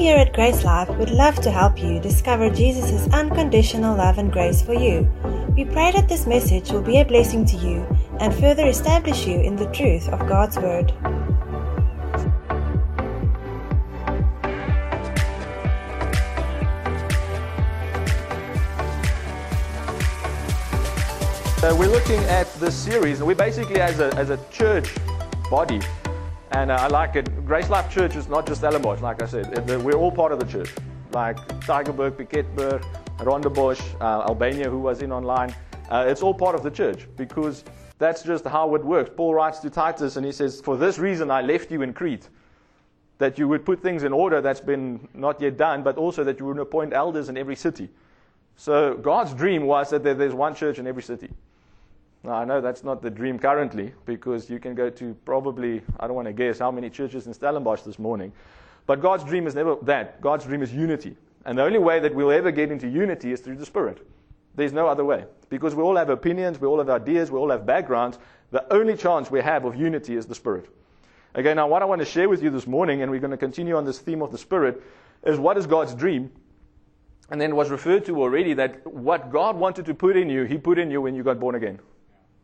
We here at Grace Life would love to help you discover Jesus' unconditional love and grace for you. We pray that this message will be a blessing to you and further establish you in the truth of God's Word. So we're looking at this series, and we're basically as a, as a church body, and uh, I like it. Grace Life Church is not just Stellenbosch, like I said. It- we're all part of the church, like Tygerberg, Piketberg, Rondebosch, uh, Albania, who was in online. Uh, it's all part of the church because that's just how it works. Paul writes to Titus, and he says, "For this reason I left you in Crete." that you would put things in order that's been not yet done, but also that you would appoint elders in every city. So God's dream was that there- there's one church in every city. Now, I know that's not the dream currently because you can go to probably, I don't want to guess how many churches in Stellenbosch this morning. But God's dream is never that. God's dream is unity. And the only way that we'll ever get into unity is through the Spirit. There's no other way. Because we all have opinions, we all have ideas, we all have backgrounds. The only chance we have of unity is the Spirit. Okay, now what I want to share with you this morning, and we're going to continue on this theme of the Spirit, is what is God's dream? And then was referred to already that what God wanted to put in you, He put in you when you got born again.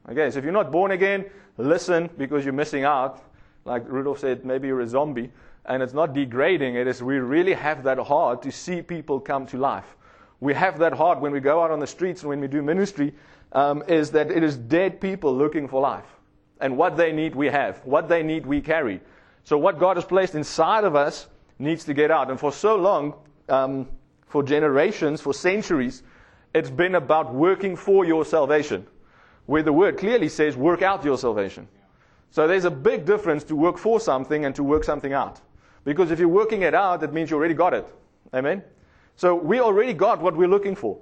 Okay, so if you're not born again, listen because you're missing out. Like Rudolph said, maybe you're a zombie. And it's not degrading, it is we really have that heart to see people come to life. We have that heart when we go out on the streets and when we do ministry, um, is that it is dead people looking for life. And what they need, we have. What they need, we carry. So what God has placed inside of us needs to get out. And for so long, um, for generations, for centuries, it's been about working for your salvation where the word clearly says work out your salvation. So there's a big difference to work for something and to work something out. Because if you're working it out, that means you already got it. Amen? So we already got what we're looking for.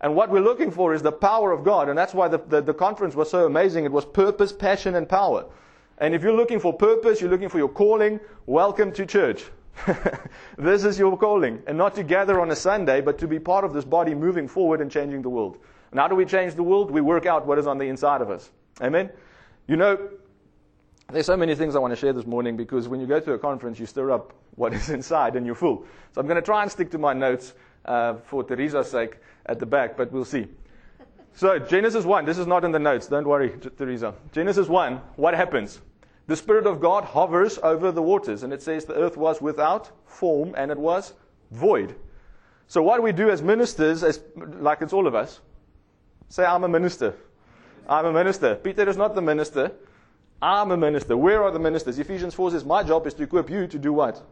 And what we're looking for is the power of God. And that's why the, the, the conference was so amazing. It was purpose, passion, and power. And if you're looking for purpose, you're looking for your calling, welcome to church. this is your calling. And not to gather on a Sunday, but to be part of this body moving forward and changing the world. And how do we change the world? We work out what is on the inside of us. Amen? You know, there's so many things I want to share this morning because when you go to a conference, you stir up what is inside and you're full. So I'm going to try and stick to my notes uh, for Teresa's sake at the back, but we'll see. So, Genesis 1, this is not in the notes, don't worry, Teresa. Genesis 1, what happens? The Spirit of God hovers over the waters, and it says the earth was without form and it was void. So, what we do as ministers, as, like it's all of us? Say, I'm a minister. I'm a minister. Peter is not the minister. I'm a minister. Where are the ministers? Ephesians 4 says, My job is to equip you to do what?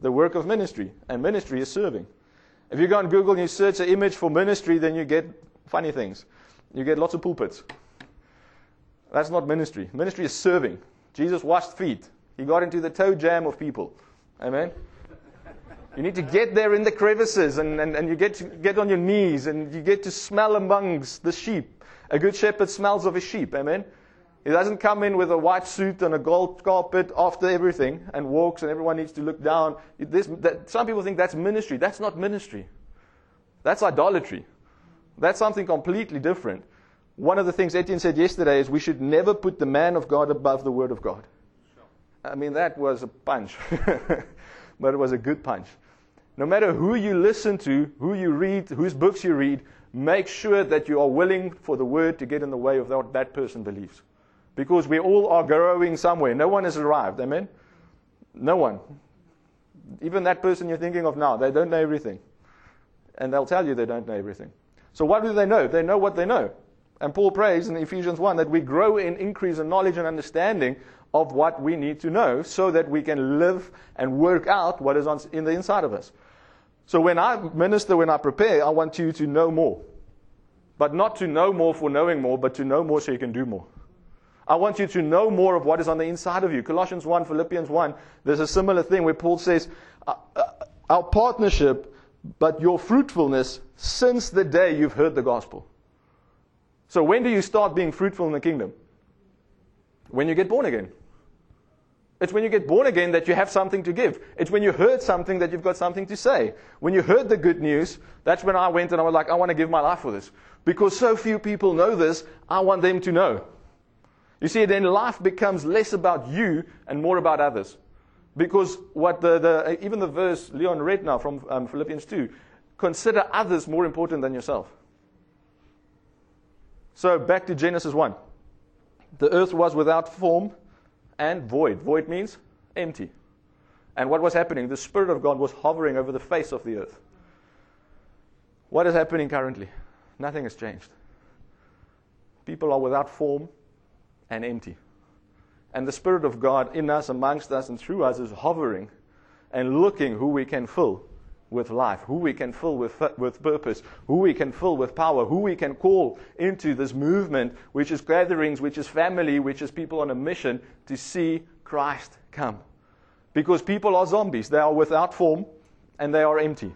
The work of ministry. And ministry is serving. If you go on Google and you search an image for ministry, then you get funny things. You get lots of pulpits. That's not ministry. Ministry is serving. Jesus washed feet. He got into the toe jam of people. Amen. You need to get there in the crevices and, and, and you get to get on your knees and you get to smell amongst the sheep. A good shepherd smells of his sheep. Amen. He doesn't come in with a white suit and a gold carpet after everything and walks and everyone needs to look down. This, that, some people think that's ministry. That's not ministry. That's idolatry. That's something completely different. One of the things Etienne said yesterday is we should never put the man of God above the word of God. I mean, that was a punch, but it was a good punch. No matter who you listen to, who you read, whose books you read, make sure that you are willing for the word to get in the way of what that person believes. Because we all are growing somewhere. No one has arrived. Amen? No one. Even that person you're thinking of now, they don't know everything. And they'll tell you they don't know everything. So what do they know? They know what they know. And Paul prays in Ephesians 1 that we grow in increase in knowledge and understanding of what we need to know so that we can live and work out what is on, in the inside of us. So when I minister, when I prepare, I want you to know more. But not to know more for knowing more, but to know more so you can do more. I want you to know more of what is on the inside of you. Colossians 1, Philippians 1, there's a similar thing where Paul says, uh, uh, Our partnership, but your fruitfulness since the day you've heard the gospel. So when do you start being fruitful in the kingdom? When you get born again. It's when you get born again that you have something to give. It's when you heard something that you've got something to say. When you heard the good news, that's when I went and I was like, I want to give my life for this. Because so few people know this, I want them to know. You see, then life becomes less about you and more about others. Because what the, the even the verse Leon read now from um, Philippians 2, consider others more important than yourself. So back to Genesis 1. The earth was without form and void. Void means empty. And what was happening? The Spirit of God was hovering over the face of the earth. What is happening currently? Nothing has changed. People are without form and empty. And the Spirit of God in us, amongst us, and through us is hovering and looking who we can fill with life, who we can fill with, with purpose, who we can fill with power, who we can call into this movement, which is gatherings, which is family, which is people on a mission to see Christ come. Because people are zombies. They are without form and they are empty.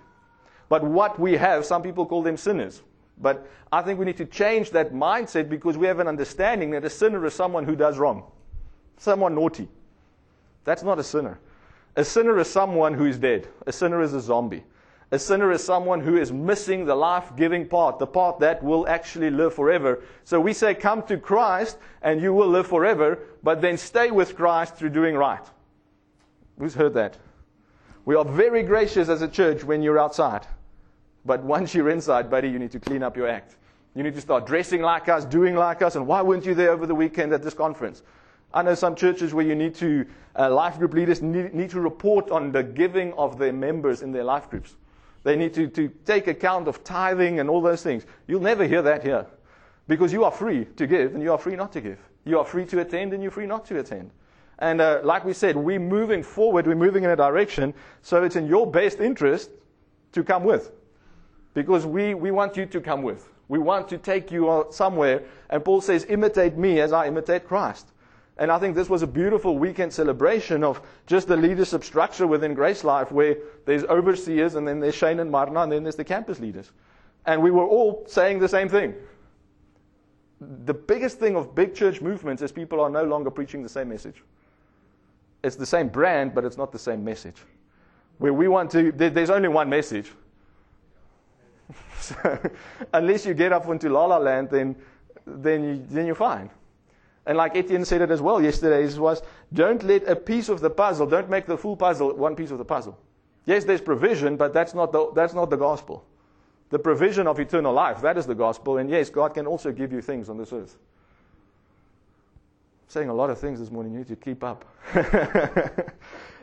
But what we have, some people call them sinners. But I think we need to change that mindset because we have an understanding that a sinner is someone who does wrong, someone naughty. That's not a sinner. A sinner is someone who is dead. A sinner is a zombie. A sinner is someone who is missing the life giving part, the part that will actually live forever. So we say, come to Christ and you will live forever, but then stay with Christ through doing right. Who's heard that? We are very gracious as a church when you're outside. But once you're inside, buddy, you need to clean up your act. You need to start dressing like us, doing like us. And why weren't you there over the weekend at this conference? I know some churches where you need to, uh, life group leaders need, need, to report on the giving of their members in their life groups. They need to, to take account of tithing and all those things. You'll never hear that here. Because you are free to give and you are free not to give. You are free to attend and you're free not to attend. And uh, like we said, we're moving forward, we're moving in a direction, so it's in your best interest to come with. Because we, we want you to come with. We want to take you somewhere. And Paul says, imitate me as I imitate Christ. And I think this was a beautiful weekend celebration of just the leadership structure within Grace Life where there's overseers and then there's Shane and Marna and then there's the campus leaders. And we were all saying the same thing. The biggest thing of big church movements is people are no longer preaching the same message it's the same brand, but it's not the same message. Where we want to, there's only one message. so, unless you get up into La La Land, then, then, you, then you're fine. And like Etienne said it as well yesterday, was don't let a piece of the puzzle, don't make the full puzzle one piece of the puzzle. Yes, there's provision, but that's not the, that's not the gospel. The provision of eternal life, that is the gospel. And yes, God can also give you things on this earth I'm saying a lot of things this morning. You need to keep up.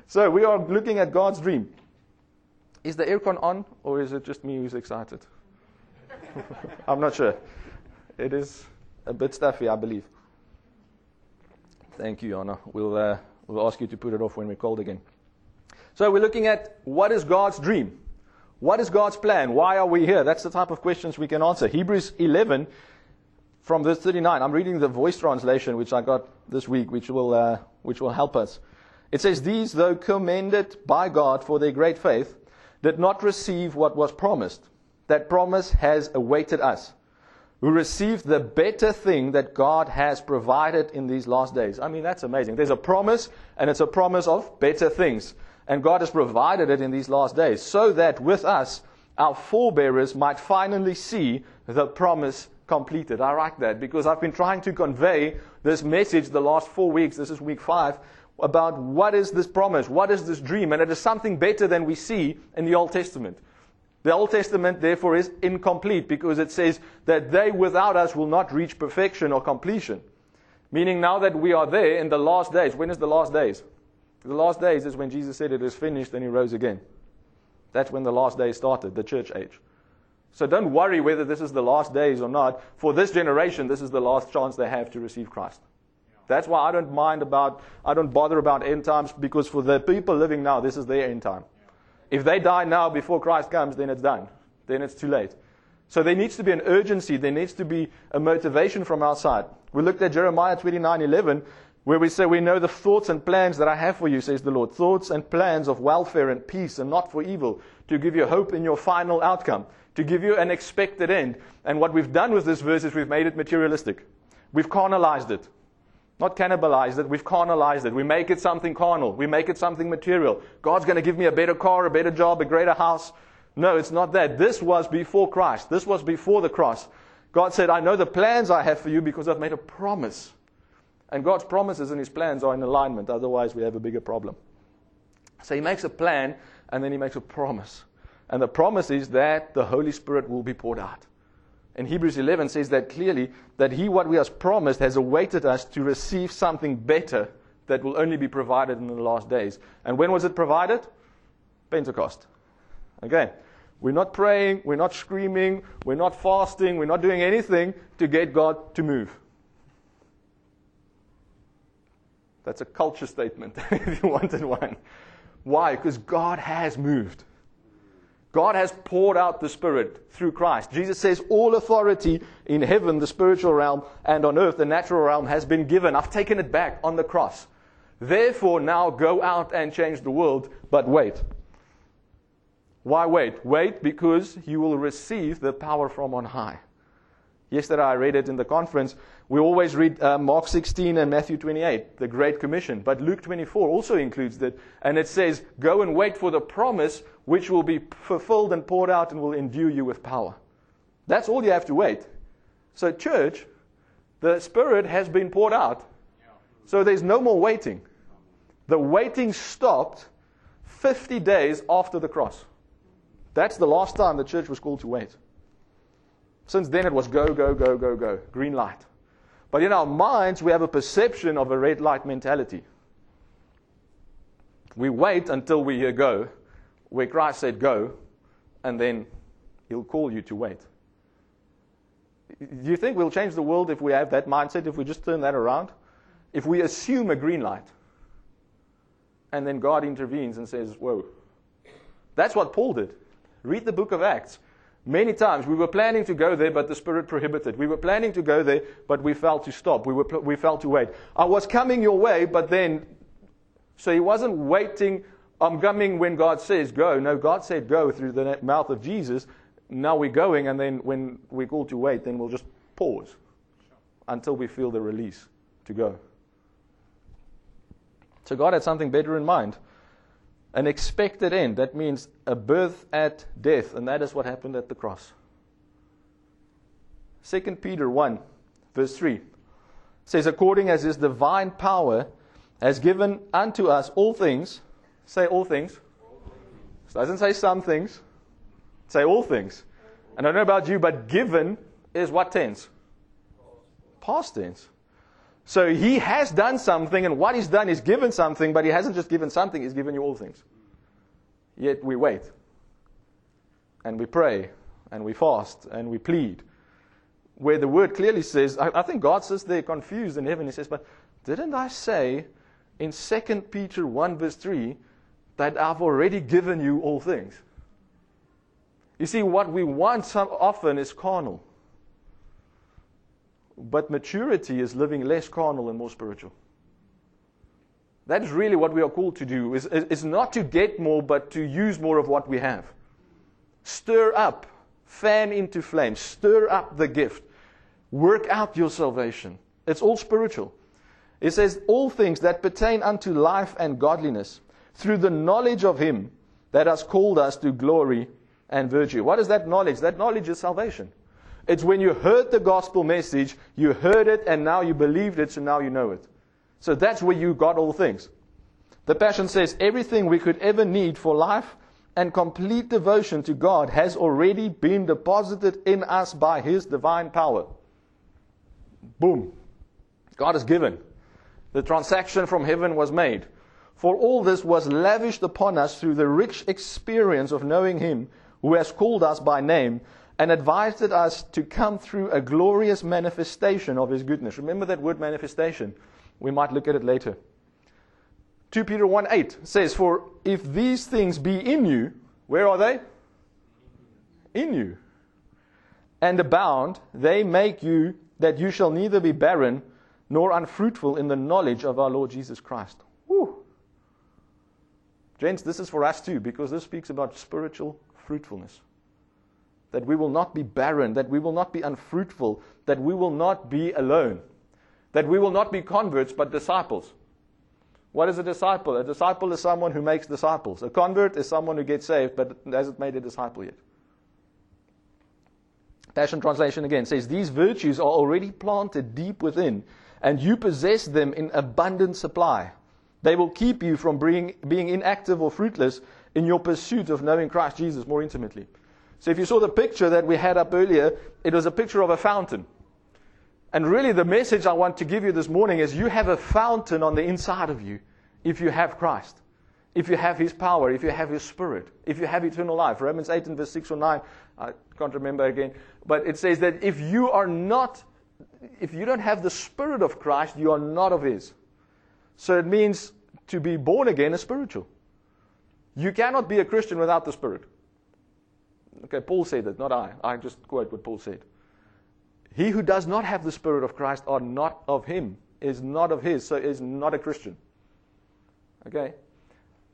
so we are looking at God's dream. Is the aircon on, or is it just me who's excited? I'm not sure. It is a bit stuffy, I believe. Thank you, Anna. We'll, uh, we'll ask you to put it off when we're cold again. So we're looking at what is God's dream? What is God's plan? Why are we here? That's the type of questions we can answer. Hebrews 11 from verse 39. I'm reading the voice translation, which I got this week, which will, uh, which will help us. It says, These, though commended by God for their great faith, did not receive what was promised. That promise has awaited us, who received the better thing that God has provided in these last days. I mean, that's amazing. There's a promise, and it's a promise of better things. And God has provided it in these last days, so that with us, our forebearers might finally see the promise completed. I like that because I've been trying to convey this message the last four weeks. This is week five about what is this promise? What is this dream? And it is something better than we see in the Old Testament. The Old Testament, therefore, is incomplete because it says that they without us will not reach perfection or completion. Meaning now that we are there in the last days. When is the last days? The last days is when Jesus said it is finished and he rose again. That's when the last days started, the church age. So don't worry whether this is the last days or not. For this generation, this is the last chance they have to receive Christ. That's why I don't mind about, I don't bother about end times because for the people living now, this is their end time. If they die now before Christ comes, then it's done. Then it's too late. So there needs to be an urgency. There needs to be a motivation from our side. We looked at Jeremiah 29:11, where we say, "We know the thoughts and plans that I have for you," says the Lord, thoughts and plans of welfare and peace, and not for evil, to give you hope in your final outcome to give you an expected end. And what we've done with this verse is we've made it materialistic. We've carnalized it. Not cannibalized it, we've carnalized it. We make it something carnal. We make it something material. God's going to give me a better car, a better job, a greater house. No, it's not that. This was before Christ. This was before the cross. God said, I know the plans I have for you because I've made a promise. And God's promises and His plans are in alignment. Otherwise, we have a bigger problem. So he makes a plan and then he makes a promise. And the promise is that the Holy Spirit will be poured out. And Hebrews 11 says that clearly that he, what we has promised, has awaited us to receive something better that will only be provided in the last days. And when was it provided? Pentecost. Okay. We're not praying, we're not screaming, we're not fasting, we're not doing anything to get God to move. That's a culture statement, if you wanted one. Why? Because God has moved. God has poured out the Spirit through Christ. Jesus says, All authority in heaven, the spiritual realm, and on earth, the natural realm, has been given. I've taken it back on the cross. Therefore, now go out and change the world, but wait. Why wait? Wait because you will receive the power from on high. Yesterday I read it in the conference. We always read uh, Mark 16 and Matthew 28, the Great Commission. But Luke 24 also includes that. And it says, Go and wait for the promise which will be fulfilled and poured out and will endue you with power. That's all you have to wait. So, church, the Spirit has been poured out. So there's no more waiting. The waiting stopped 50 days after the cross. That's the last time the church was called to wait. Since then, it was go, go, go, go, go, green light. But in our minds, we have a perception of a red light mentality. We wait until we hear go, where Christ said go, and then he'll call you to wait. Do you think we'll change the world if we have that mindset, if we just turn that around? If we assume a green light, and then God intervenes and says, Whoa. That's what Paul did. Read the book of Acts. Many times we were planning to go there, but the Spirit prohibited. We were planning to go there, but we felt to stop. We, were, we felt to wait. I was coming your way, but then, so he wasn't waiting. I'm coming when God says go. No, God said go through the mouth of Jesus. Now we're going, and then when we call to wait, then we'll just pause until we feel the release to go. So God had something better in mind an expected end. That means a birth at death, and that is what happened at the cross. 2 Peter 1, verse 3 says, According as his divine power has given unto us all things, say all things. It doesn't say some things, say all things. And I don't know about you, but given is what tense? Past tense. So he has done something, and what he's done is given something, but he hasn't just given something, he's given you all things. Yet we wait, and we pray, and we fast, and we plead. Where the word clearly says, I, I think God says they're confused in heaven. He says, But didn't I say in 2 Peter 1, verse 3, that I've already given you all things? You see, what we want so often is carnal. But maturity is living less carnal and more spiritual. That is really what we are called to do, is, is not to get more, but to use more of what we have. Stir up, fan into flame, stir up the gift. Work out your salvation. It's all spiritual. It says, All things that pertain unto life and godliness, through the knowledge of Him that has called us to glory and virtue. What is that knowledge? That knowledge is salvation. It's when you heard the gospel message, you heard it, and now you believed it, so now you know it. So that's where you got all things. The Passion says everything we could ever need for life and complete devotion to God has already been deposited in us by His divine power. Boom. God has given. The transaction from heaven was made. For all this was lavished upon us through the rich experience of knowing Him who has called us by name and advised us to come through a glorious manifestation of his goodness. Remember that word manifestation. We might look at it later. 2 Peter 1 8 says, For if these things be in you, where are they? In you. And abound, they make you that you shall neither be barren nor unfruitful in the knowledge of our Lord Jesus Christ. Woo. Gents, this is for us too, because this speaks about spiritual fruitfulness that we will not be barren, that we will not be unfruitful, that we will not be alone, that we will not be converts but disciples. What is a disciple? A disciple is someone who makes disciples. A convert is someone who gets saved but hasn't made a disciple yet. Passion Translation again says, These virtues are already planted deep within, and you possess them in abundant supply. They will keep you from being, being inactive or fruitless in your pursuit of knowing Christ Jesus more intimately. So if you saw the picture that we had up earlier, it was a picture of a fountain. And really, the message I want to give you this morning is you have a fountain on the inside of you if you have Christ, if you have His power, if you have His Spirit, if you have eternal life. Romans 8 and verse 6 or 9, I can't remember again, but it says that if you are not, if you don't have the Spirit of Christ, you are not of His. So it means to be born again is spiritual. You cannot be a Christian without the Spirit. Okay, Paul said it, not I. I just quote what Paul said. He who does not have the Spirit of Christ are not of him, is not of his, so is not a Christian. Okay?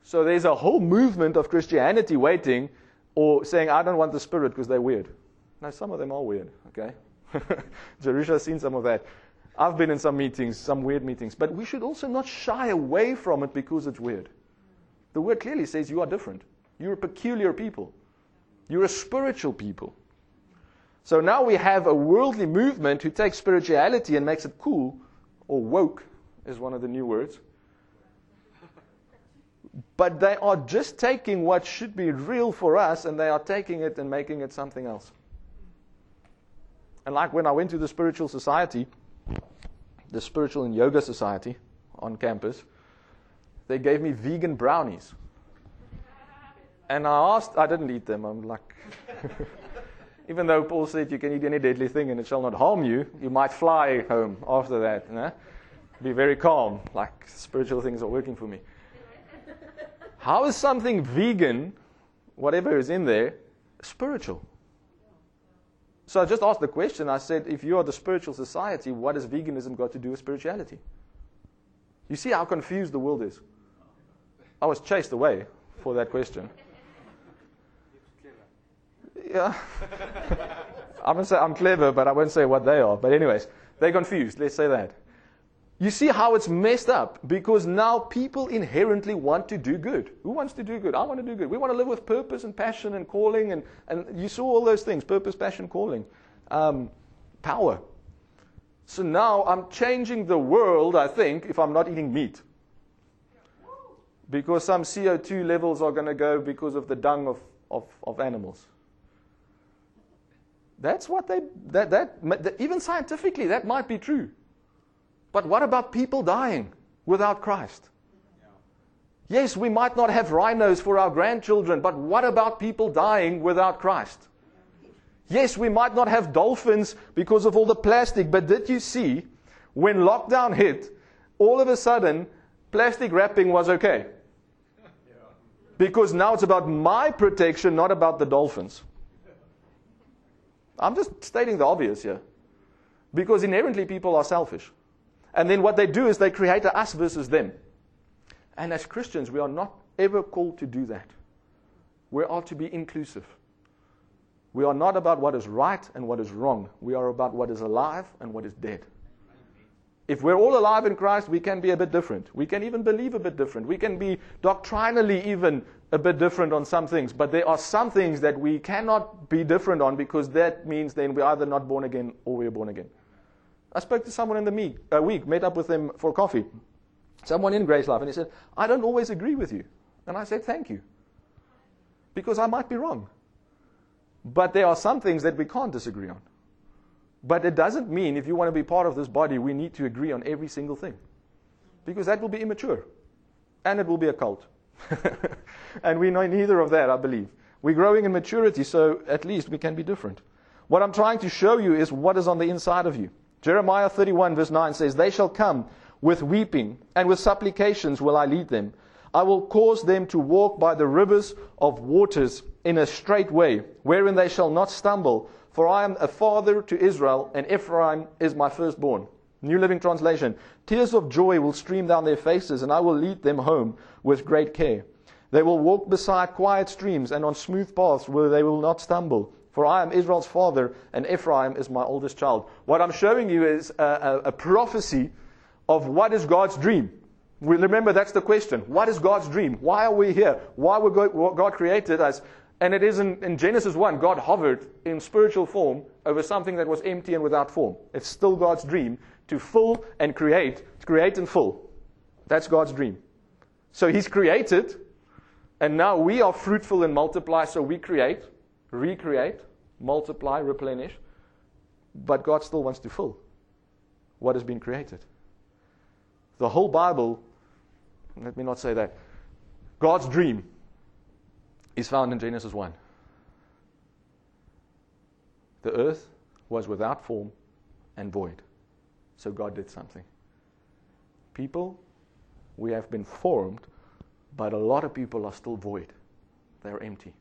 So there's a whole movement of Christianity waiting or saying, I don't want the Spirit because they're weird. Now, some of them are weird, okay? Jerusha has seen some of that. I've been in some meetings, some weird meetings, but we should also not shy away from it because it's weird. The word clearly says you are different. You're a peculiar people. You're a spiritual people. So now we have a worldly movement who takes spirituality and makes it cool, or woke is one of the new words. But they are just taking what should be real for us and they are taking it and making it something else. And like when I went to the spiritual society, the spiritual and yoga society on campus, they gave me vegan brownies. And I asked, I didn't eat them. I'm like, even though Paul said you can eat any deadly thing and it shall not harm you, you might fly home after that. You know? Be very calm, like spiritual things are working for me. How is something vegan, whatever is in there, spiritual? So I just asked the question. I said, if you are the spiritual society, what has veganism got to do with spirituality? You see how confused the world is. I was chased away for that question. Yeah. I'm to say I'm clever, but I won't say what they are. But, anyways, they're confused. Let's say that. You see how it's messed up because now people inherently want to do good. Who wants to do good? I want to do good. We want to live with purpose and passion and calling. And, and you saw all those things purpose, passion, calling, um, power. So now I'm changing the world, I think, if I'm not eating meat. Because some CO2 levels are going to go because of the dung of, of, of animals. That's what they, that, that, even scientifically, that might be true. But what about people dying without Christ? Yes, we might not have rhinos for our grandchildren, but what about people dying without Christ? Yes, we might not have dolphins because of all the plastic, but did you see when lockdown hit, all of a sudden, plastic wrapping was okay? Because now it's about my protection, not about the dolphins. I'm just stating the obvious here. Because inherently people are selfish. And then what they do is they create a us versus them. And as Christians, we are not ever called to do that. We are to be inclusive. We are not about what is right and what is wrong. We are about what is alive and what is dead. If we're all alive in Christ, we can be a bit different. We can even believe a bit different. We can be doctrinally even a bit different on some things. But there are some things that we cannot be different on because that means then we're either not born again or we're born again. I spoke to someone in the meet, uh, week, met up with them for coffee. Someone in Grace Life, and he said, I don't always agree with you. And I said, Thank you. Because I might be wrong. But there are some things that we can't disagree on. But it doesn't mean if you want to be part of this body, we need to agree on every single thing. Because that will be immature. And it will be a cult. and we know neither of that, I believe. We're growing in maturity, so at least we can be different. What I'm trying to show you is what is on the inside of you. Jeremiah 31, verse 9 says, They shall come with weeping, and with supplications will I lead them. I will cause them to walk by the rivers of waters in a straight way, wherein they shall not stumble. For I am a father to Israel, and Ephraim is my firstborn. New Living Translation. Tears of joy will stream down their faces, and I will lead them home with great care. They will walk beside quiet streams and on smooth paths where they will not stumble. For I am Israel's father, and Ephraim is my oldest child. What I'm showing you is a, a, a prophecy of what is God's dream. We Remember, that's the question. What is God's dream? Why are we here? Why were God, God created us? And it is in, in, Genesis 1, God hovered in spiritual form over something that was empty and without form. It's still God's dream to fill and create, to create and fill. That's God's dream. So he's created, and now we are fruitful and multiply, so we create, recreate, multiply, replenish. But God still wants to fill what has been created. The whole Bible, let me not say that, God's dream is found in Genesis 1. The earth was without form and void. So God did something. People, we have been formed, but a lot of people are still void. They're empty.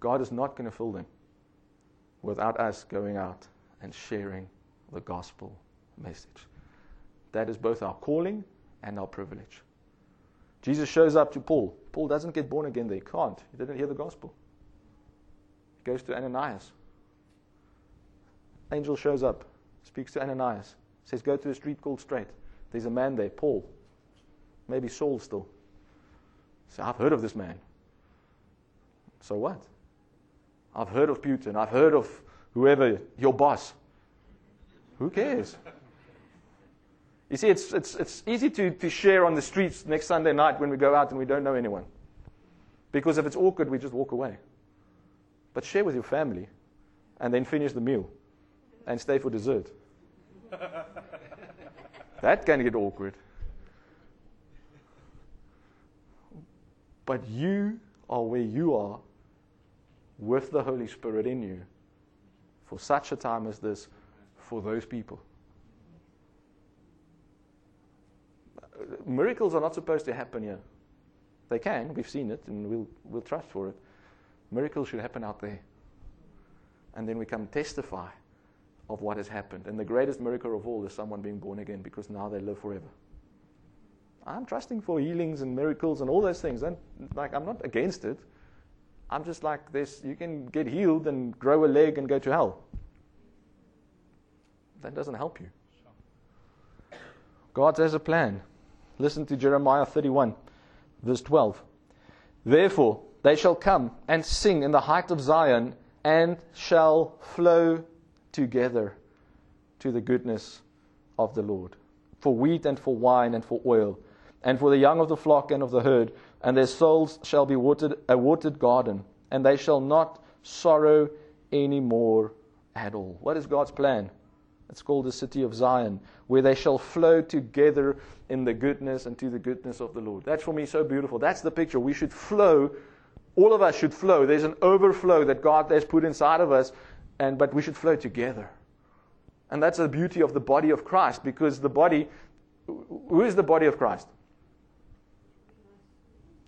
God is not going to fill them without us going out and sharing the gospel message. That is both our calling and our privilege. Jesus shows up to Paul. Paul doesn't get born again they can't. He didn't hear the gospel. He goes to Ananias. Angel shows up, speaks to Ananias, says, Go to a street called Straight. There's a man there, Paul. Maybe Saul still. So I've heard of this man. So what? I've heard of Putin. I've heard of whoever, your boss. Who cares? You see, it's, it's, it's easy to, to share on the streets next Sunday night when we go out and we don't know anyone. Because if it's awkward, we just walk away. But share with your family and then finish the meal and stay for dessert. that can get awkward. But you are where you are with the Holy Spirit in you for such a time as this for those people. Miracles are not supposed to happen here. They can, we've seen it, and we'll, we'll trust for it. Miracles should happen out there. And then we come testify of what has happened. And the greatest miracle of all is someone being born again because now they live forever. I'm trusting for healings and miracles and all those things. And like I'm not against it. I'm just like this you can get healed and grow a leg and go to hell. That doesn't help you. God has a plan. Listen to Jeremiah 31, verse 12. Therefore, they shall come and sing in the height of Zion and shall flow together to the goodness of the Lord. For wheat and for wine and for oil, and for the young of the flock and of the herd, and their souls shall be watered, a watered garden, and they shall not sorrow any more at all. What is God's plan? It's called the city of Zion, where they shall flow together in the goodness and to the goodness of the Lord. That's for me so beautiful. That's the picture. We should flow. All of us should flow. There's an overflow that God has put inside of us and but we should flow together. And that's the beauty of the body of Christ because the body who is the body of Christ?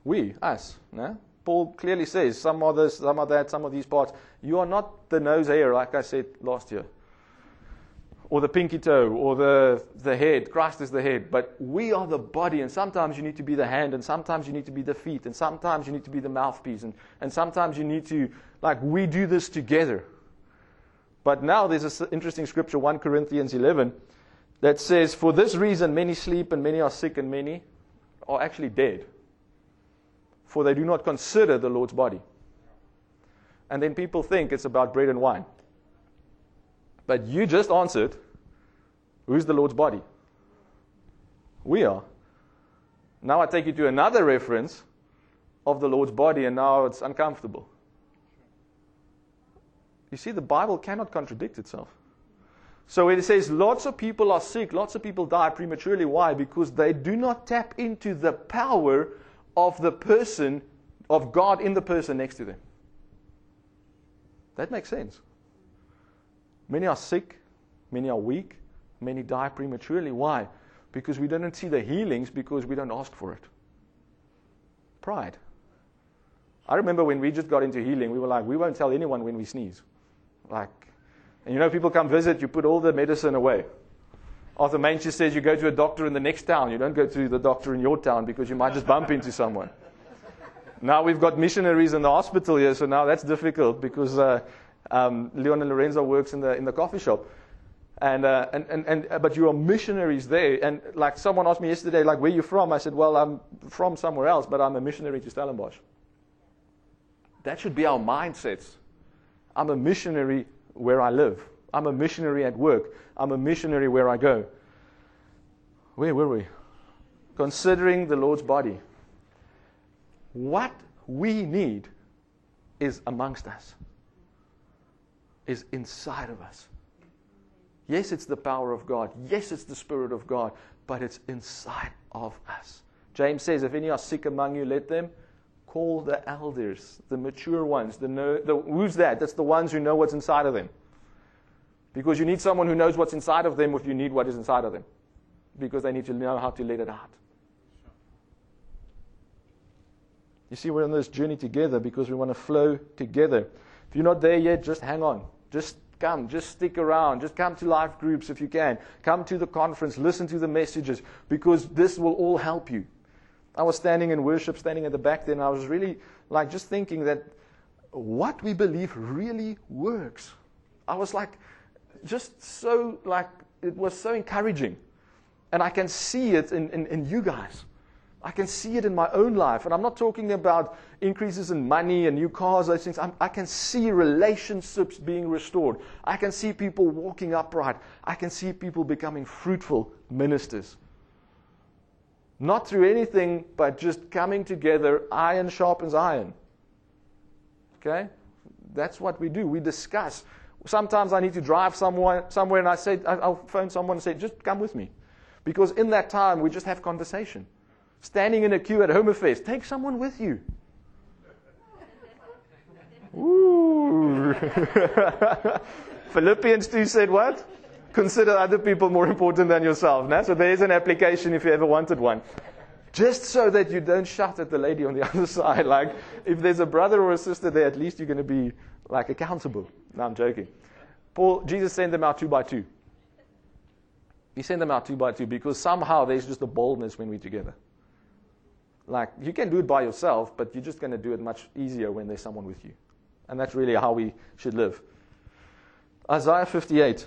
We, us. No? Paul clearly says some of this, some of that, some of these parts. You are not the nose hair, like I said last year, or the pinky toe, or the, the head. Christ is the head. But we are the body, and sometimes you need to be the hand, and sometimes you need to be the feet, and sometimes you need to be the mouthpiece, and, and sometimes you need to, like, we do this together. But now there's an interesting scripture, 1 Corinthians 11, that says, For this reason many sleep and many are sick and many are actually dead. For they do not consider the Lord's body. And then people think it's about bread and wine. But you just answered, Who's the Lord's body? We are. Now I take you to another reference of the Lord's body, and now it's uncomfortable. You see, the Bible cannot contradict itself. So it says lots of people are sick, lots of people die prematurely. Why? Because they do not tap into the power of the person, of God in the person next to them. That makes sense. Many are sick, many are weak, many die prematurely. Why? Because we don't see the healings because we don't ask for it. Pride. I remember when we just got into healing, we were like, we won't tell anyone when we sneeze. Like, and you know, people come visit, you put all the medicine away. Arthur Manchester says you go to a doctor in the next town. You don't go to the doctor in your town because you might just bump into someone. Now we've got missionaries in the hospital here, so now that's difficult because uh, um, Leon and Lorenzo works in the in the coffee shop, and, uh, and and and uh, but you are missionaries there. And like someone asked me yesterday, like where you from? I said, well, I'm from somewhere else, but I'm a missionary to Stellenbosch. That should be our mindsets. I'm a missionary where I live. I'm a missionary at work. I'm a missionary where I go. Where were we? considering the Lord's body. What we need is amongst us, is inside of us. Yes, it's the power of God. Yes, it's the Spirit of God, but it's inside of us. James says, If any are sick among you, let them call the elders, the mature ones. The, know, the who's that? That's the ones who know what's inside of them. Because you need someone who knows what's inside of them if you need what is inside of them. Because they need to know how to let it out. You see, we're on this journey together because we want to flow together. If you're not there yet, just hang on. Just come. Just stick around. Just come to life groups if you can. Come to the conference. Listen to the messages because this will all help you. I was standing in worship, standing at the back there, and I was really like just thinking that what we believe really works. I was like, just so like, it was so encouraging. And I can see it in, in, in you guys. I can see it in my own life. And I'm not talking about increases in money and new cars, those things. I'm, i can see relationships being restored. I can see people walking upright. I can see people becoming fruitful ministers. Not through anything, but just coming together, iron sharpens iron. Okay? That's what we do. We discuss. Sometimes I need to drive somewhere, somewhere and I say, I'll phone someone and say, just come with me. Because in that time, we just have conversation standing in a queue at Homefest. Take someone with you. Ooh. Philippians 2 said what? Consider other people more important than yourself. Now, so there's an application if you ever wanted one. Just so that you don't shout at the lady on the other side. Like, if there's a brother or a sister there, at least you're going to be, like, accountable. No, I'm joking. Paul, Jesus sent them out two by two. He sent them out two by two because somehow there's just a boldness when we're together. Like, you can do it by yourself, but you're just going to do it much easier when there's someone with you. And that's really how we should live. Isaiah 58,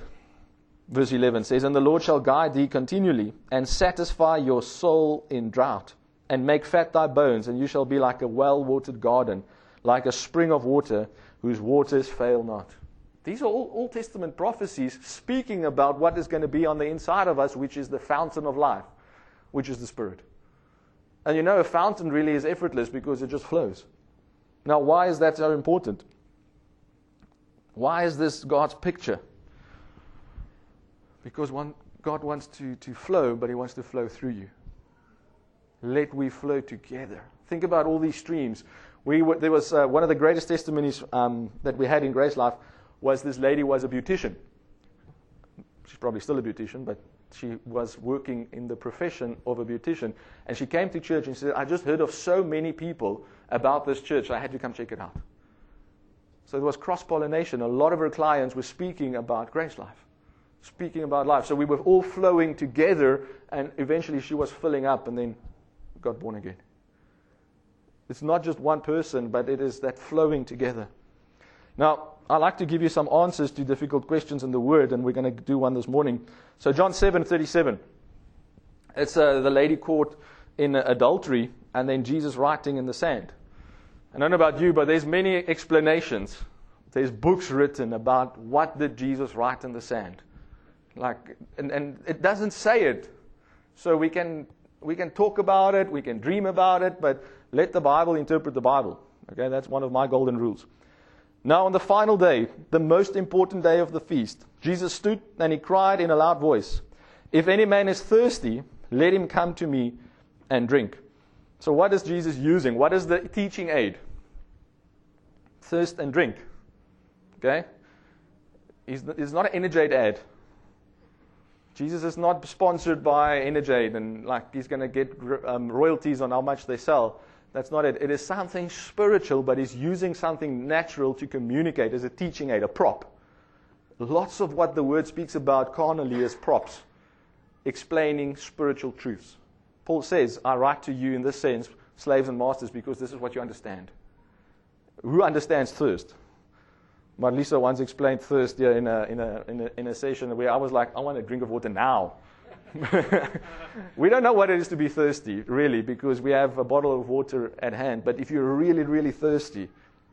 verse 11 says, And the Lord shall guide thee continually, and satisfy your soul in drought, and make fat thy bones, and you shall be like a well watered garden, like a spring of water, whose waters fail not. These are all Old Testament prophecies speaking about what is going to be on the inside of us, which is the fountain of life, which is the Spirit. And you know, a fountain really is effortless because it just flows. Now, why is that so important? Why is this God's picture? Because one, God wants to, to flow, but He wants to flow through you. Let we flow together. Think about all these streams. We were, there was uh, one of the greatest testimonies um, that we had in Grace Life was this lady was a beautician. She's probably still a beautician, but she was working in the profession of a beautician. And she came to church and said, I just heard of so many people about this church, I had to come check it out. So there was cross pollination. A lot of her clients were speaking about Grace Life, speaking about life. So we were all flowing together, and eventually she was filling up and then got born again. It's not just one person, but it is that flowing together. Now, I'd like to give you some answers to difficult questions in the Word, and we're going to do one this morning. So, John 7 37. It's uh, the lady caught in adultery, and then Jesus writing in the sand. I don't know about you, but there's many explanations. There's books written about what did Jesus write in the sand. Like, and, and it doesn't say it. So we can, we can talk about it, we can dream about it, but let the Bible interpret the Bible. Okay, that's one of my golden rules. Now, on the final day, the most important day of the feast, Jesus stood and he cried in a loud voice, If any man is thirsty, let him come to me and drink. So, what is Jesus using? What is the teaching aid? Thirst and drink. Okay? It's not an energy ad. Jesus is not sponsored by Energade and like he's going to get um, royalties on how much they sell. That's not it. It is something spiritual, but he's using something natural to communicate as a teaching aid, a prop. Lots of what the word speaks about carnally is props, explaining spiritual truths. Paul says, I write to you in this sense, slaves and masters, because this is what you understand. Who understands thirst? Marlisa once explained thirst in a, in, a, in, a, in a session where I was like, I want a drink of water now. we don't know what it is to be thirsty, really, because we have a bottle of water at hand. But if you're really, really thirsty,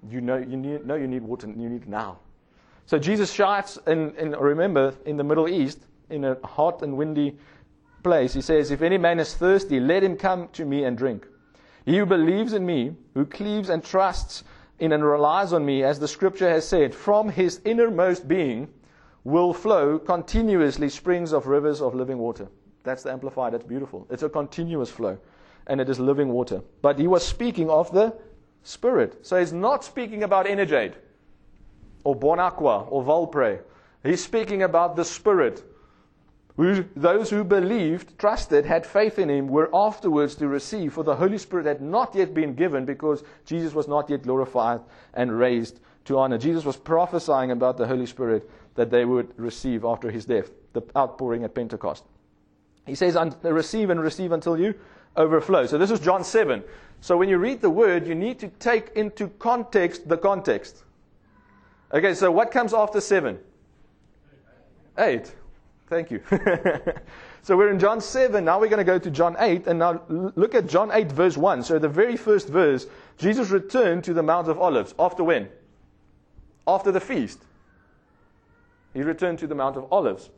you know you need, know you need water, and you need it now. So Jesus shouts, and, and remember, in the Middle East, in a hot and windy place, he says, If any man is thirsty, let him come to me and drink. He who believes in me, who cleaves and trusts in and relies on me, as the scripture has said, from his innermost being will flow continuously springs of rivers of living water. That's the Amplified. That's beautiful. It's a continuous flow, and it is living water. But he was speaking of the Spirit. So he's not speaking about Energade or Bonaqua or Valpre. He's speaking about the Spirit. Who, those who believed, trusted, had faith in him were afterwards to receive, for the Holy Spirit had not yet been given because Jesus was not yet glorified and raised to honor. Jesus was prophesying about the Holy Spirit that they would receive after his death, the outpouring at Pentecost. He says, receive and receive until you overflow. So this is John 7. So when you read the word, you need to take into context the context. Okay, so what comes after 7? 8. Thank you. so we're in John 7. Now we're going to go to John 8. And now look at John 8, verse 1. So the very first verse, Jesus returned to the Mount of Olives. After when? After the feast. He returned to the Mount of Olives.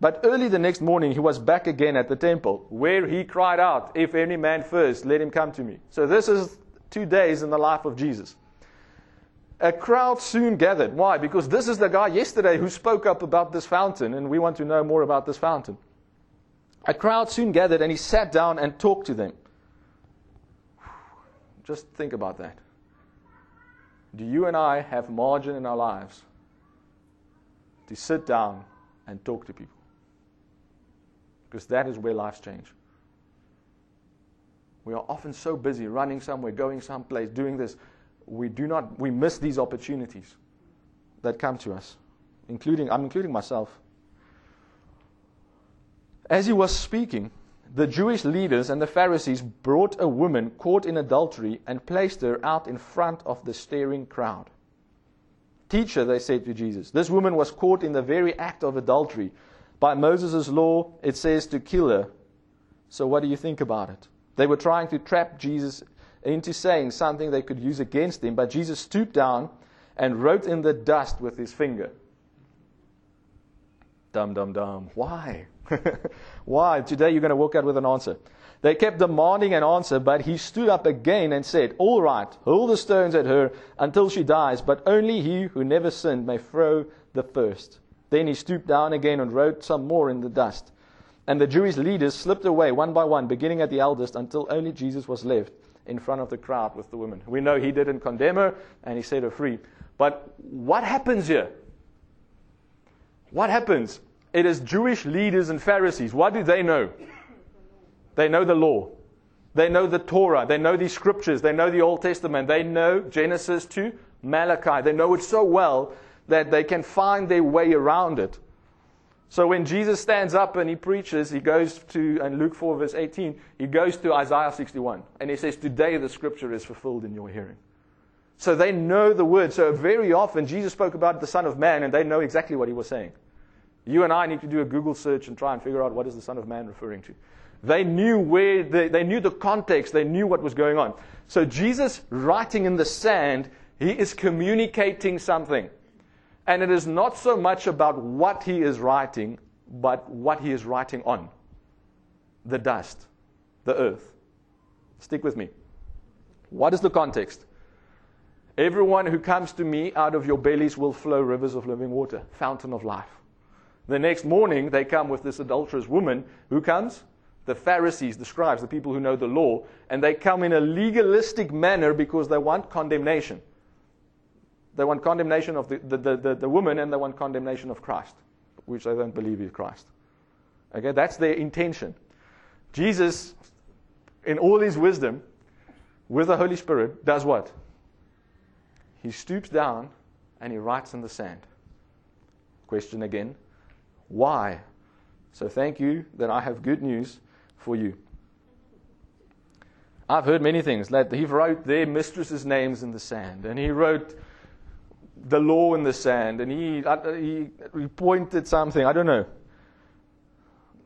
But early the next morning, he was back again at the temple, where he cried out, If any man first, let him come to me. So this is two days in the life of Jesus. A crowd soon gathered. Why? Because this is the guy yesterday who spoke up about this fountain, and we want to know more about this fountain. A crowd soon gathered, and he sat down and talked to them. Just think about that. Do you and I have margin in our lives to sit down and talk to people? Because that is where lives change. We are often so busy running somewhere, going someplace, doing this. We do not, we miss these opportunities that come to us, including, I'm including myself. As he was speaking, the Jewish leaders and the Pharisees brought a woman caught in adultery and placed her out in front of the staring crowd. Teacher, they said to Jesus, this woman was caught in the very act of adultery. By Moses' law, it says to kill her. So, what do you think about it? They were trying to trap Jesus into saying something they could use against him, but Jesus stooped down and wrote in the dust with his finger. Dum, dum, dum. Why? Why? Today you're going to walk out with an answer. They kept demanding an answer, but he stood up again and said, All right, hurl the stones at her until she dies, but only he who never sinned may throw the first. Then he stooped down again and wrote some more in the dust. And the Jewish leaders slipped away one by one, beginning at the eldest, until only Jesus was left in front of the crowd with the woman. We know he didn't condemn her and he set her free. But what happens here? What happens? It is Jewish leaders and Pharisees. What do they know? They know the law. They know the Torah. They know the scriptures. They know the Old Testament. They know Genesis to Malachi. They know it so well that they can find their way around it. So when Jesus stands up and he preaches, he goes to, in Luke 4, verse 18, he goes to Isaiah 61. And he says, Today the scripture is fulfilled in your hearing. So they know the word. So very often, Jesus spoke about the Son of Man, and they know exactly what he was saying. You and I need to do a Google search and try and figure out what is the Son of Man referring to. They knew where, the, they knew the context, they knew what was going on. So Jesus, writing in the sand, he is communicating something. And it is not so much about what he is writing, but what he is writing on the dust, the earth. Stick with me. What is the context? Everyone who comes to me out of your bellies will flow rivers of living water, fountain of life. The next morning, they come with this adulterous woman. Who comes? The Pharisees, the scribes, the people who know the law. And they come in a legalistic manner because they want condemnation. They want condemnation of the, the, the, the, woman and they want condemnation of Christ, which they don't believe is Christ. Okay, that's their intention. Jesus, in all his wisdom, with the Holy Spirit, does what? He stoops down and he writes in the sand. Question again why? So thank you that I have good news for you. I've heard many things. He wrote their mistresses' names in the sand, and he wrote the law in the sand and he, uh, he, he pointed something. I don't know.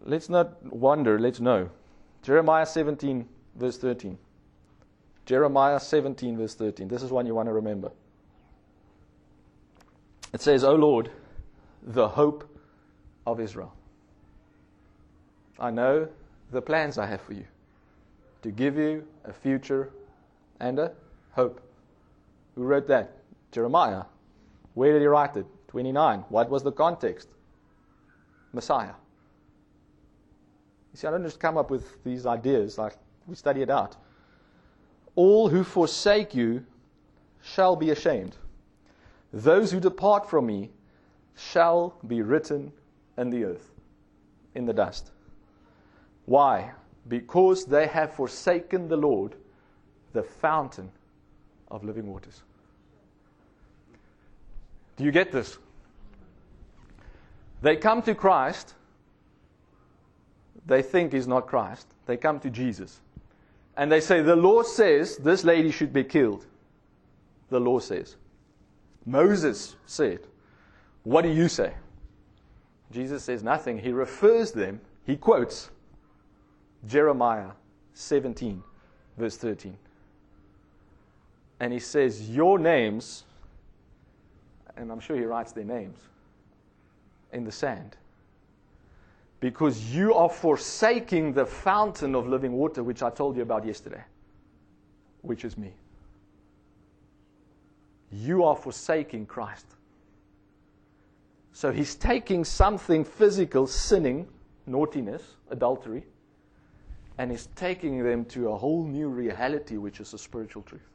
Let's not wonder, let's know. Jeremiah 17, verse 13. Jeremiah 17, verse 13. This is one you want to remember. It says, O Lord, the hope of Israel. I know the plans I have for you to give you a future and a hope. Who wrote that? Jeremiah. Where did he write it? 29. What was the context? Messiah. You see, I don't just come up with these ideas, like we study it out. All who forsake you shall be ashamed. Those who depart from me shall be written in the earth, in the dust. Why? Because they have forsaken the Lord, the fountain of living waters. Do you get this? They come to Christ. They think he's not Christ. They come to Jesus. And they say, The law says this lady should be killed. The law says. Moses said, What do you say? Jesus says nothing. He refers them, he quotes Jeremiah 17, verse 13. And he says, Your names, and I'm sure he writes their names, in the sand. Because you are forsaking the fountain of living water, which I told you about yesterday, which is me. You are forsaking Christ. So he's taking something physical, sinning, naughtiness, adultery, and he's taking them to a whole new reality, which is a spiritual truth.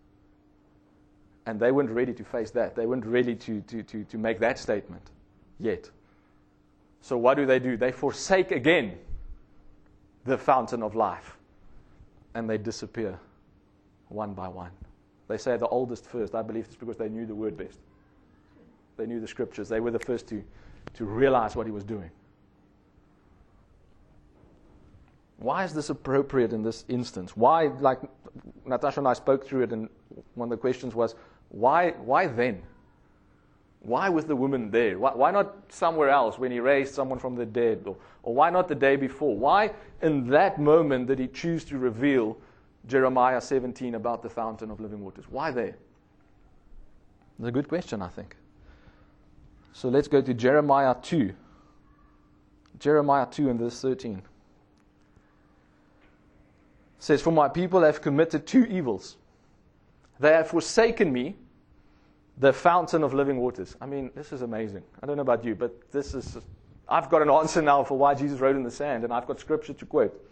And they weren't ready to face that. They weren't ready to, to, to, to make that statement yet. So what do they do? They forsake again the fountain of life and they disappear one by one. They say the oldest first. I believe it's because they knew the word best. They knew the scriptures. They were the first to, to realize what he was doing. Why is this appropriate in this instance? Why, like Natasha and I spoke through it, and one of the questions was, why, why then? Why was the woman there? Why, why, not somewhere else when he raised someone from the dead? Or, or why not the day before? Why in that moment did he choose to reveal Jeremiah 17 about the fountain of living waters? Why there? It's a good question, I think. So let's go to Jeremiah 2. Jeremiah 2 and verse 13. It says, For my people have committed two evils. They have forsaken me the fountain of living waters. I mean, this is amazing. I don't know about you, but this is. I've got an answer now for why Jesus wrote in the sand, and I've got scripture to quote.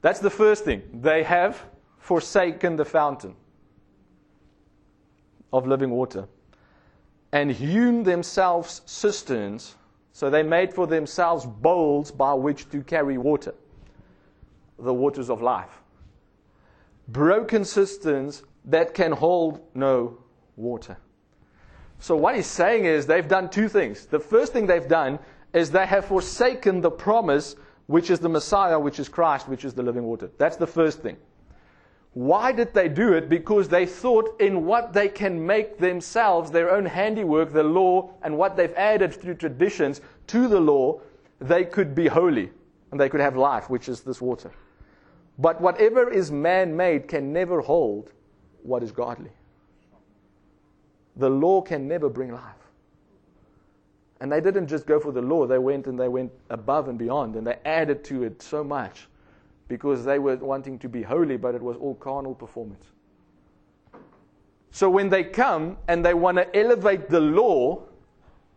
That's the first thing. They have forsaken the fountain of living water and hewn themselves cisterns. So they made for themselves bowls by which to carry water, the waters of life. Broken cisterns that can hold no water. So, what he's saying is they've done two things. The first thing they've done is they have forsaken the promise, which is the Messiah, which is Christ, which is the living water. That's the first thing. Why did they do it? Because they thought in what they can make themselves, their own handiwork, the law, and what they've added through traditions to the law, they could be holy and they could have life, which is this water. But whatever is man made can never hold what is godly. The law can never bring life. And they didn't just go for the law, they went and they went above and beyond, and they added to it so much because they were wanting to be holy, but it was all carnal performance. So when they come and they want to elevate the law,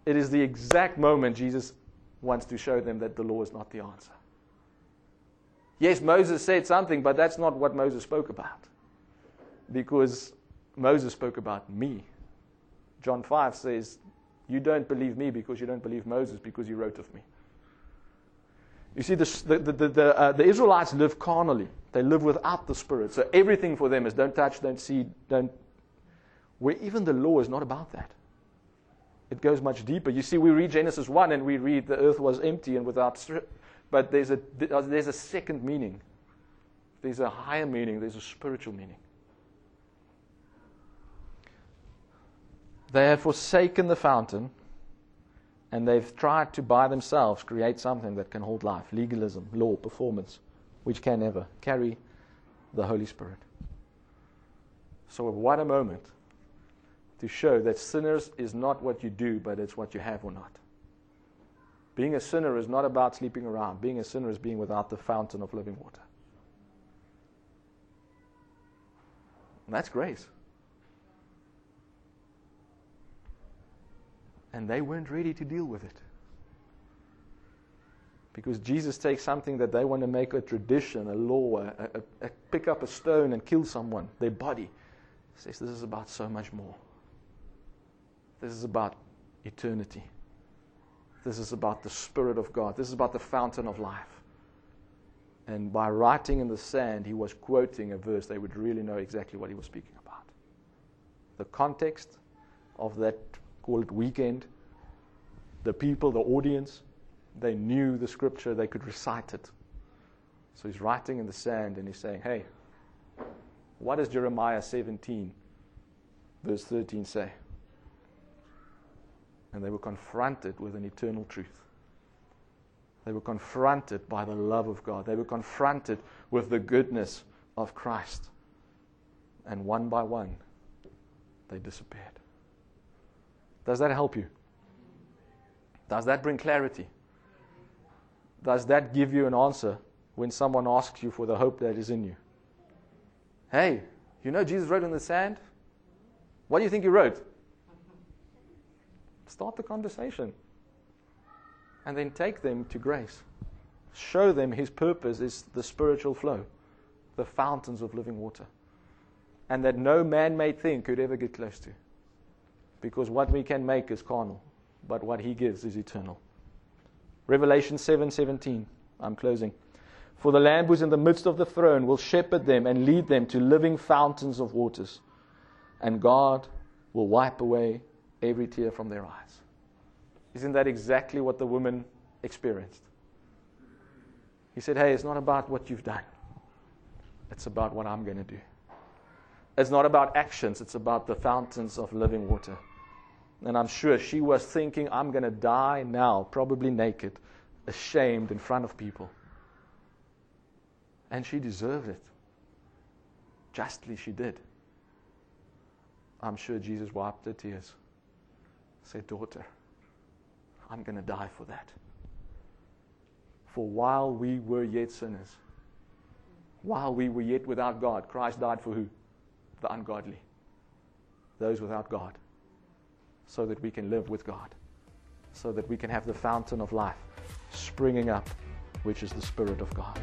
it is the exact moment Jesus wants to show them that the law is not the answer. Yes, Moses said something, but that's not what Moses spoke about. Because Moses spoke about me. John 5 says, You don't believe me because you don't believe Moses because he wrote of me. You see, the, the, the, the, uh, the Israelites live carnally. They live without the Spirit. So everything for them is don't touch, don't see, don't. Where even the law is not about that. It goes much deeper. You see, we read Genesis 1 and we read the earth was empty and without. But there's a, there's a second meaning. There's a higher meaning. There's a spiritual meaning. They have forsaken the fountain and they've tried to by themselves create something that can hold life legalism, law, performance, which can never carry the Holy Spirit. So, what a moment to show that sinners is not what you do, but it's what you have or not. Being a sinner is not about sleeping around. Being a sinner is being without the fountain of living water. And that's grace. And they weren't ready to deal with it. Because Jesus takes something that they want to make a tradition, a law, a, a, a pick up a stone and kill someone, their body. Says this is about so much more. This is about eternity. This is about the Spirit of God. This is about the fountain of life. And by writing in the sand, he was quoting a verse. They would really know exactly what he was speaking about. The context of that, call it weekend, the people, the audience, they knew the scripture, they could recite it. So he's writing in the sand and he's saying, Hey, what does Jeremiah 17, verse 13 say? And they were confronted with an eternal truth. They were confronted by the love of God. They were confronted with the goodness of Christ. And one by one, they disappeared. Does that help you? Does that bring clarity? Does that give you an answer when someone asks you for the hope that is in you? Hey, you know Jesus wrote in the sand? What do you think he wrote? Start the conversation and then take them to grace. Show them His purpose is the spiritual flow, the fountains of living water, and that no man made thing could ever get close to. Because what we can make is carnal, but what He gives is eternal. Revelation 7:17. I'm closing. For the Lamb who's in the midst of the throne will shepherd them and lead them to living fountains of waters, and God will wipe away every tear from their eyes. Isn't that exactly what the woman experienced? He said, Hey, it's not about what you've done, it's about what I'm going to do. It's not about actions, it's about the fountains of living water. And I'm sure she was thinking, I'm going to die now, probably naked, ashamed in front of people. And she deserved it. Justly, she did. I'm sure Jesus wiped her tears. Said, Daughter, I'm going to die for that. For while we were yet sinners, while we were yet without God, Christ died for who? The ungodly, those without God, so that we can live with God, so that we can have the fountain of life springing up, which is the Spirit of God.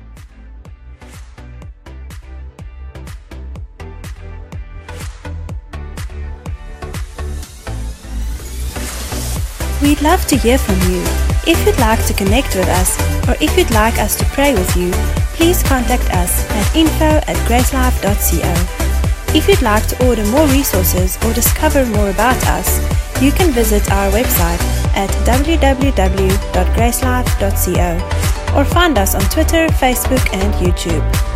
We'd love to hear from you. If you'd like to connect with us, or if you'd like us to pray with you, please contact us at info at gracelife.co. If you'd like to order more resources or discover more about us, you can visit our website at www.gracelife.co or find us on Twitter, Facebook, and YouTube.